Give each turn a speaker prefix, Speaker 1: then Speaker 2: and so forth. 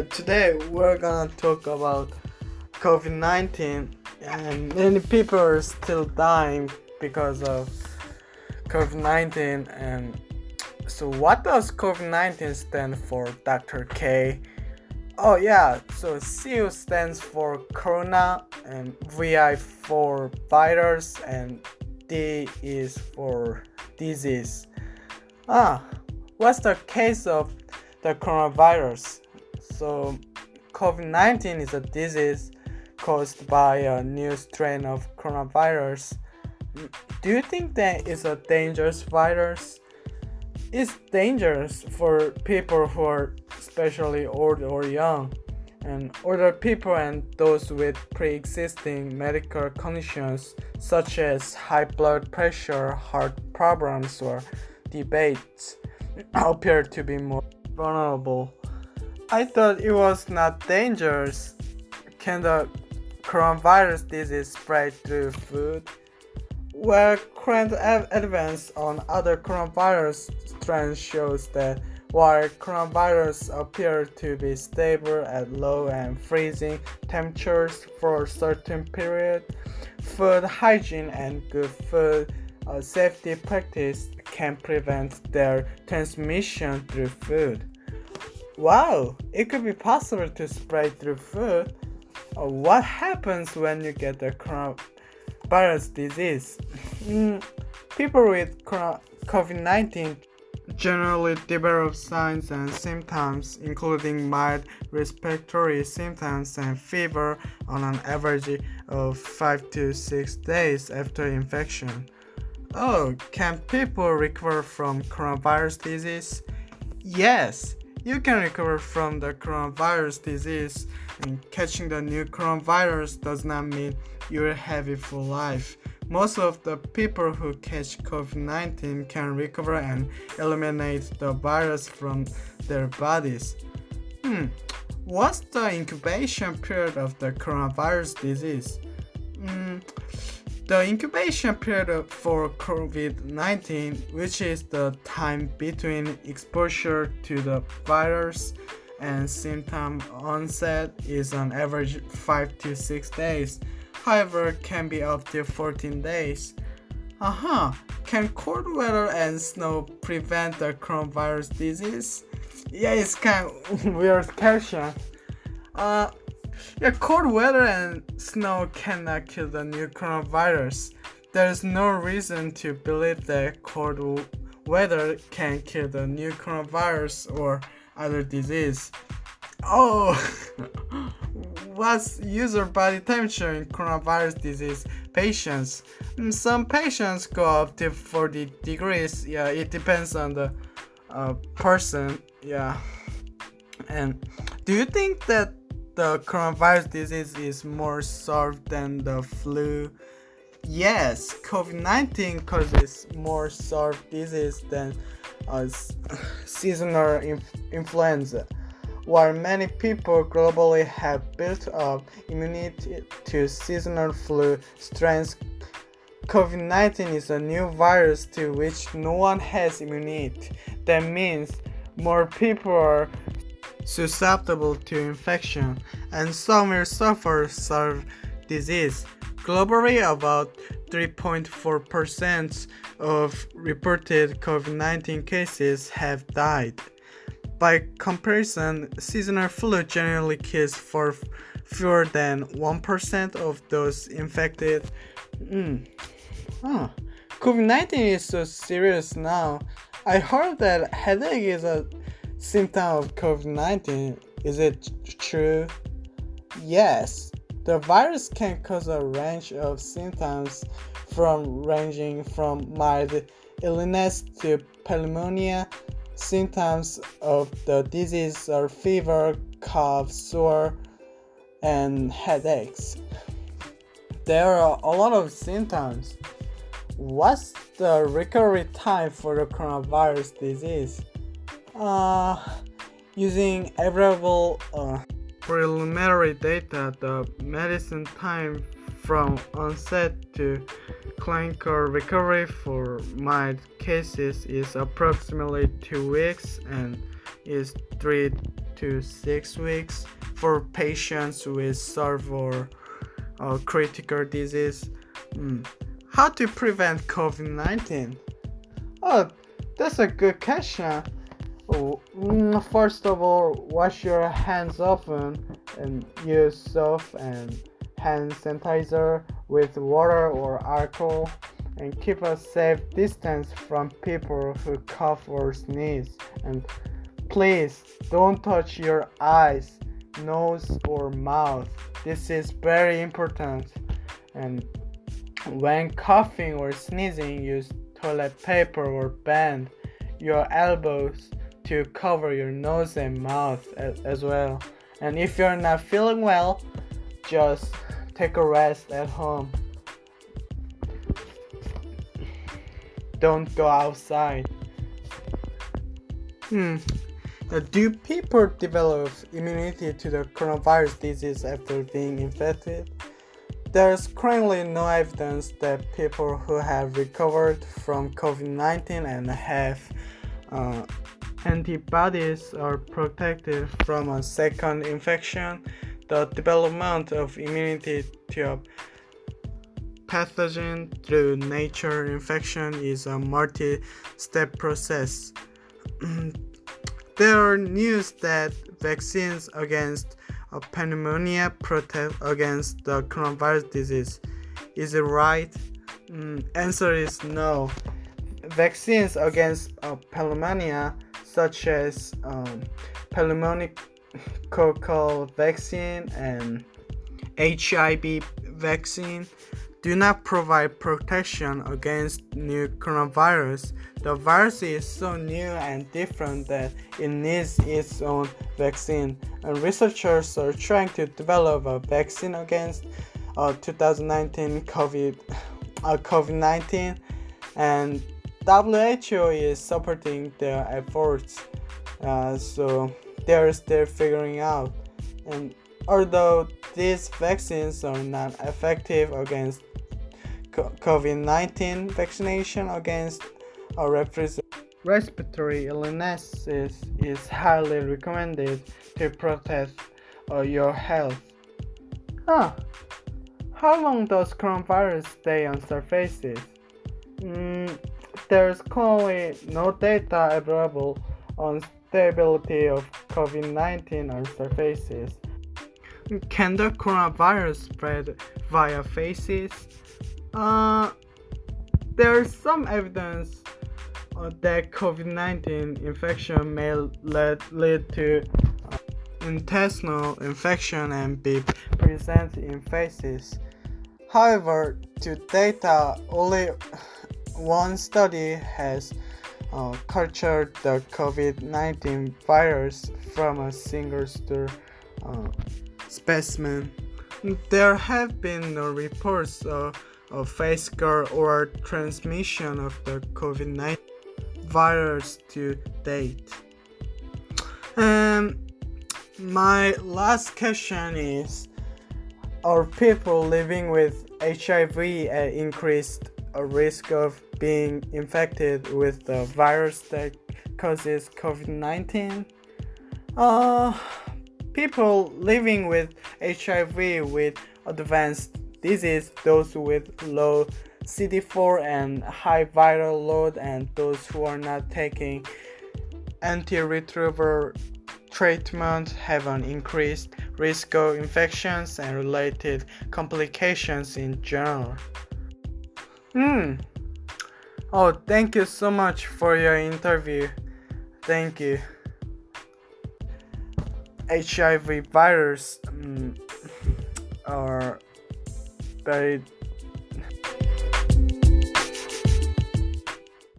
Speaker 1: Uh, today we're gonna talk about COVID 19, and many people are still dying because of COVID 19. And so, what does COVID 19 stand for, Dr. K? Oh, yeah, so C stands for Corona, and VI for virus, and D is for disease. Ah, what's the case of the coronavirus? So, COVID 19 is a disease caused by a new strain of coronavirus. Do you think that is a dangerous virus? It's dangerous for people who are especially old or young, and older people and those with pre existing medical conditions such as high blood pressure, heart problems, or diabetes appear to be more vulnerable. I thought it was not dangerous. Can the coronavirus disease spread through food? Well, current evidence on other coronavirus strains shows that while coronavirus appear to be stable at low and freezing temperatures for a certain period, food hygiene and good food uh, safety practice can prevent their transmission through food. Wow, it could be possible to spread through food. Uh, what happens when you get the coronavirus disease? Mm, people with COVID 19 generally develop signs and symptoms, including mild respiratory symptoms and fever, on an average of 5 to 6 days after infection. Oh, can people recover from coronavirus disease? Yes, you can recover from the coronavirus disease, and catching the new coronavirus does not mean you're heavy for life. Most of the people who catch COVID 19 can recover and eliminate the virus from their bodies. Hmm, what's the incubation period of the coronavirus disease? Hmm, the incubation period for COVID 19, which is the time between exposure to the virus and symptom onset, is on average 5 to 6 days. However, can be up to 14 days. Uh-huh. Can cold weather and snow prevent the coronavirus disease? Yeah, it's kind of weird question. Uh, yeah, cold weather and snow cannot kill the new coronavirus. There is no reason to believe that cold weather can kill the new coronavirus or other disease. Oh, what's user body temperature in coronavirus disease patients? Mm, some patients go up to 40 degrees. Yeah, it depends on the uh, person. Yeah. And do you think that the coronavirus disease is more severe than the flu. Yes, COVID 19 causes more severe disease than uh, seasonal inf- influenza. While many people globally have built up immunity to seasonal flu strains, COVID 19 is a new virus to which no one has immunity. That means more people are susceptible to infection, and some will suffer severe disease. Globally, about 3.4% of reported COVID 19 cases have died. By comparison, seasonal flu generally kills for fewer than 1% of those infected. Mm. Huh. COVID 19 is so serious now. I heard that headache is a symptom of COVID 19. Is it true? Yes. The virus can cause a range of symptoms from ranging from mild illness to pneumonia. Symptoms of the disease are fever, cough, sore, and headaches. There are a lot of symptoms. What's the recovery time for the coronavirus disease? Uh, using available uh, preliminary data, the median time from onset to clinical recovery for mild cases is approximately two weeks and is three to six weeks for patients with severe or critical disease. Mm. How to prevent COVID 19? Oh, that's a good question. Mm, first of all, wash your hands often and use soap and hand sanitizer with water or alcohol and keep a safe distance from people who cough or sneeze. And please don't touch your eyes nose or mouth. This is very important. And when coughing or sneezing use toilet paper or bend your elbows to cover your nose and mouth as well and if you're not feeling well just take a rest at home don't go outside. Hmm. Uh, do people develop immunity to the coronavirus disease after being infected? There's currently no evidence that people who have recovered from COVID 19 and have uh, antibodies are protected from a second infection. The development of immunity to a pathogen through nature infection is a multi-step process. there are news that vaccines against pneumonia protect against the coronavirus disease. Is it right? Mm, answer is no. Vaccines against pneumonia, such as um, pneumococcal vaccine and Hib vaccine, do not provide protection against new coronavirus. The virus is so new and different that it needs its own vaccine. And researchers are trying to develop a vaccine against uh, 2019 COVID uh, COVID-19, and WHO is supporting their efforts. Uh, so they're still figuring out. And although these vaccines are not effective against COVID 19 vaccination against a respiratory illness is, is highly recommended to protect uh, your health. Huh. How long does coronavirus stay on surfaces? Mm, there's currently no data available on stability of COVID 19 on surfaces. Can the coronavirus spread via faces? Uh, there's some evidence that COVID-19 infection may lead, lead to uh, intestinal infection and be present in faces. However, to data, only one study has uh, cultured the COVID-19 virus from a single uh, specimen. There have been no reports of of fecal-oral transmission of the COVID 19 virus to date. And my last question is Are people living with HIV at increased risk of being infected with the virus that causes COVID 19? Uh, people living with HIV with advanced disease, those with low CD4 and high viral load and those who are not taking antiretroviral treatment have an increased risk of infections and related complications in general. Hmm. Oh, thank you so much for your interview. Thank you. HIV virus um, or very